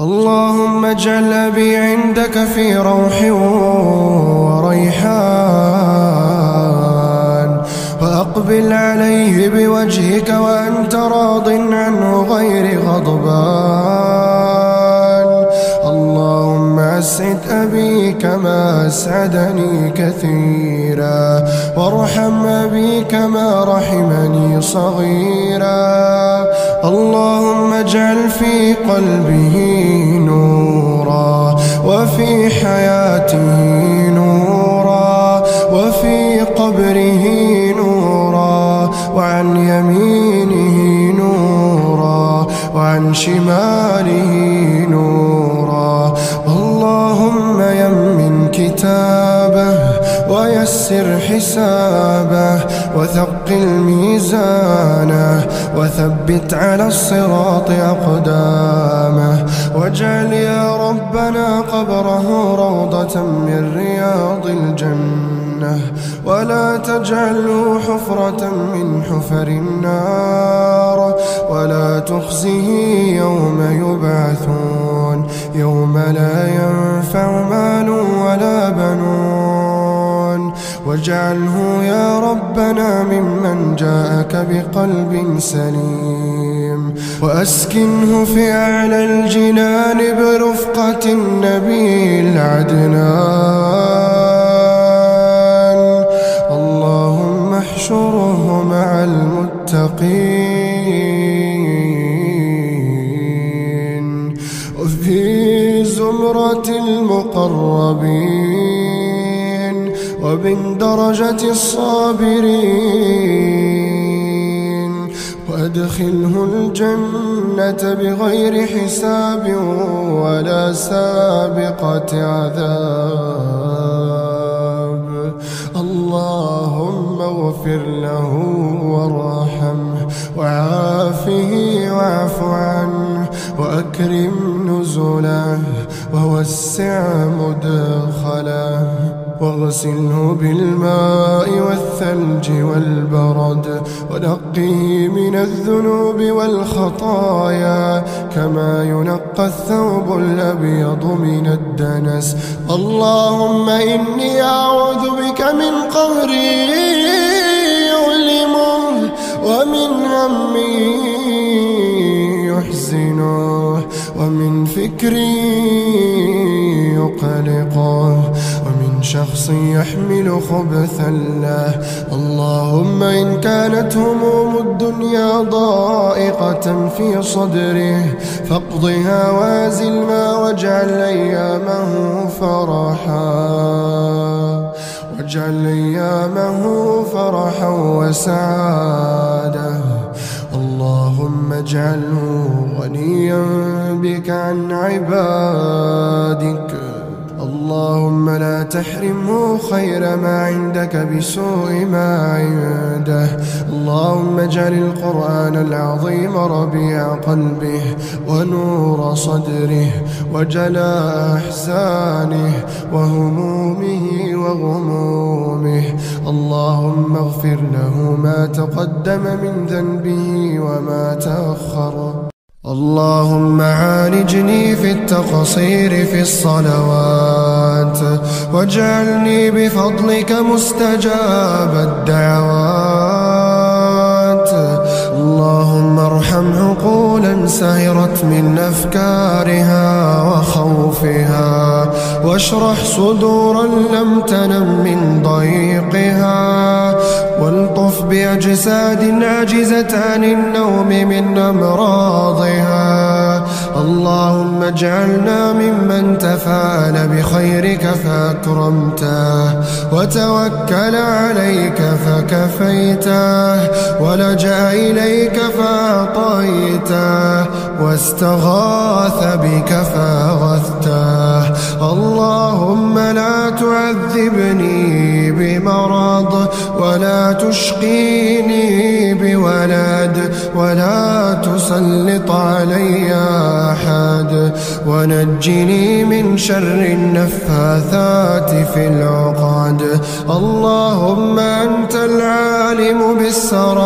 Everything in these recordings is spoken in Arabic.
اللهم اجعل أبي عندك في روح وريحان وأقبل عليه بوجهك وأنت راض عنه غير غضبان. اللهم أسعد أبي كما أسعدني كثيرا. وارحم أبي كما رحمني صغيرا. اللهم اجعل في قلبه نورا. وفي حياته نورا. وفي قبره نورا. وعن يمينه كتابه ويسر حسابه وثقل ميزانه وثبت على الصراط أقدامه واجعل يا ربنا قبره روضة من رياض الجنة ولا تجعله حفرة من حفر النار ولا تخزه يوم يبعثون يوم لا ينفع مال ولا بنون. واجعله يا ربنا ممن جاءك بقلب سليم. وأسكنه في أعلى الجنان برفقة النبي العدنان. اللهم احشره مع المتقين. زمرة المقربين ومن درجة الصابرين وأدخله الجنة بغير حساب ولا سابقة عذاب. اللهم اغفر له وارحمه وعافه واعف عنه. وأكرم نزله ووسع مدخله واغسله بالماء والثلج والبرد ونقه من الذنوب والخطايا. كما ينقى الثوب الأبيض من الدنس. اللهم إني أعوذ بك من قهر يؤلمه ومن هم يحزنه ومن فكر يقلقه ومن شخص يحمل خبثا له اللهم إن كانت هموم الدنيا ضائقة في صدره فاقضها وازل ما واجعل أيامه فرحا. واجعل أيامه فرحا وسعادة اللهم اجعله غنيا بك عن عبادك. اللهم لا تحرمه خير ما عندك بسوء ما عنده. اللهم اجعل القرآن العظيم ربيع قلبه ونور صدره وجلاء أحزانه وهمومه وغمومه. اللهم اغفر له ما تقدم من ذنبه وما تأخر. اللهم عالجني في التقصير في الصلوات واجعلني بفضلك مستجاب الدعوات. اللهم ارحم عقولا سهرت من أفكارها وخوفها واشرح صدورا لم تنم من ضيقها والطف بأجساد عجزت عن النوم من أمراضها. اللهم اجعلنا ممن تفعل بخيرك فأكرمته وتوكل عليك فكفيته ولجأ إليك فأعطيته واستغاث بك فأغثته. اللهم لا تعذبني بمرض ولا تشقيني بولد ولا تسلط علي أحد. ونجني من شر النفاثات في العقد. اللهم أنت العالم بالسرائر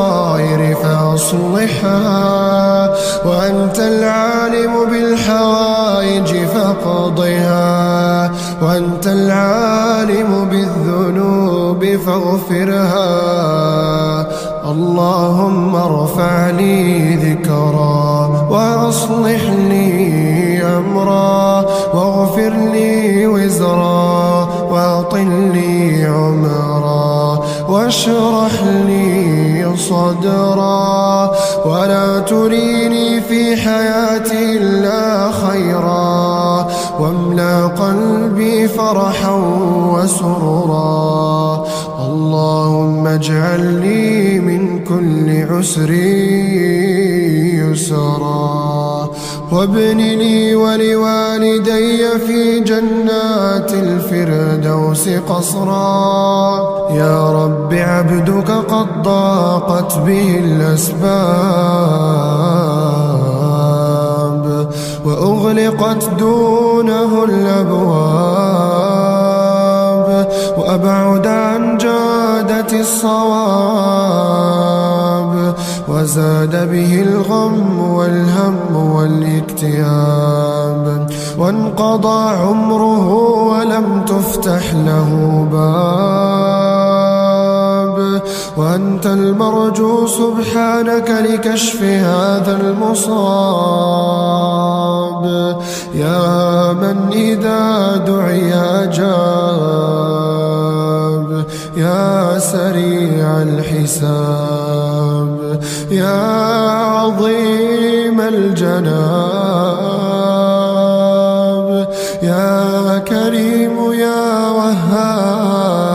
فأصلحها وأنت العالم بالحوائج الحوائج فاقضها وأنت العالم بالذنوب فاغفرها. اللهم ارفع لي ذكرا وأصلح لي أمرا واغفر لي وزرا وأطل لي عمرا واشرح لي صدرا. إلا خيرا واملا قلبي فرحا وسرورا. اللهم اجعل لي من كل عسر يسرا. وابن لي ولوالدي في جنات الفردوس قصرا. يا رب عبدك قد ضاقت به الأسباب. وأغلقت دونه الأبواب وأبعد عن جادة الصواب وزاد به الغم والهم والاكتئاب وانقضى عمره ولم تفتح له باب وأنت المرجو سبحانك لكشف هذا المصاب يا من إذا دعي أجاب يا سريع الحساب يا عظيم الجناب يا كريم يا وهاب.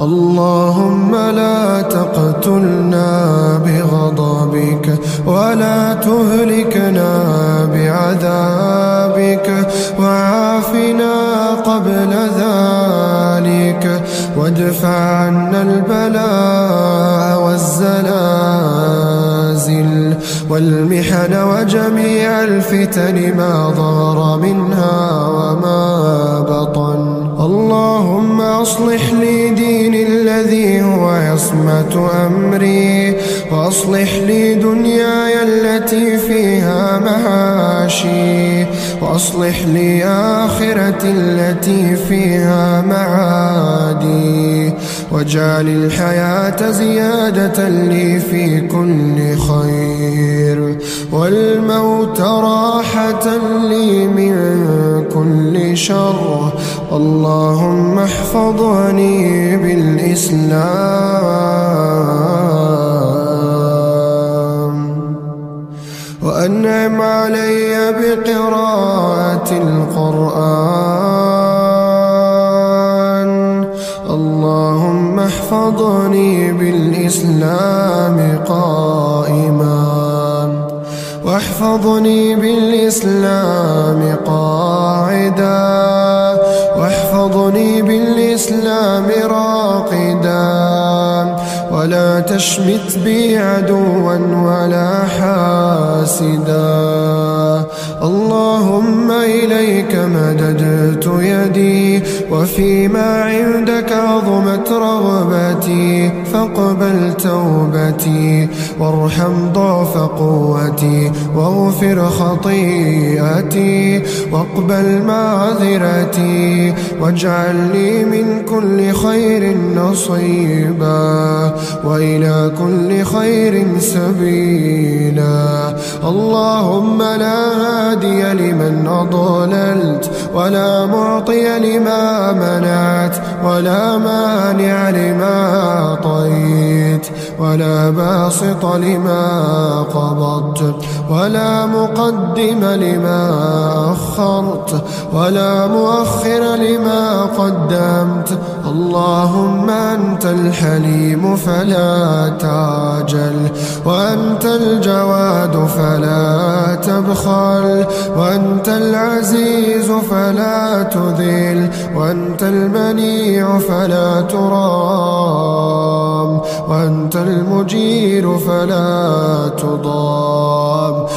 اللهم لا تقتلنا بغضبك ولا تهلكنا بعذابك وعافنا قبل ذلك. وادفع عنا البلاء والزلازل والمحن وجميع الفتن ما ظهر منها وما بطن. اللهم أصلح لي ديني الذي هو عصمة أمري وأصلح لي دنياي التي فيها معاشي وأصلح لي آخرتي التي فيها معادي واجعل الحياة زيادة لي في كل خير والموت راحة لي من كل شر. اللهم احفظني بالإسلام. واحفظني بالإسلام قاعدا واحفظني بالإسلام راقدا. ولا تشمت بي عدوا ولا حاسدا. اللهم إليك مددت يدي وفيما عندك عظمت رغبتي فاقبل توبتي. وارحم ضعف قوتي واغفر خطيئتي واقبل معذرتي واجعل لي من كل خير نصيبا وإلى كل خير سبيلا. اللهم لا هادي لمن أضللت ولا معطي لما منعت ولا مانع لما أعطيت. ولا باسط لما قبضت ولا مقدم لما أخرت ولا مؤخر لما قدمت. اللهم أنت الحليم فلا تعجل وأنت الجواد فلا تبخل وأنت العزيز فلا تذل وأنت المنيع فلا ترام. وأنت المجير فلا تضام.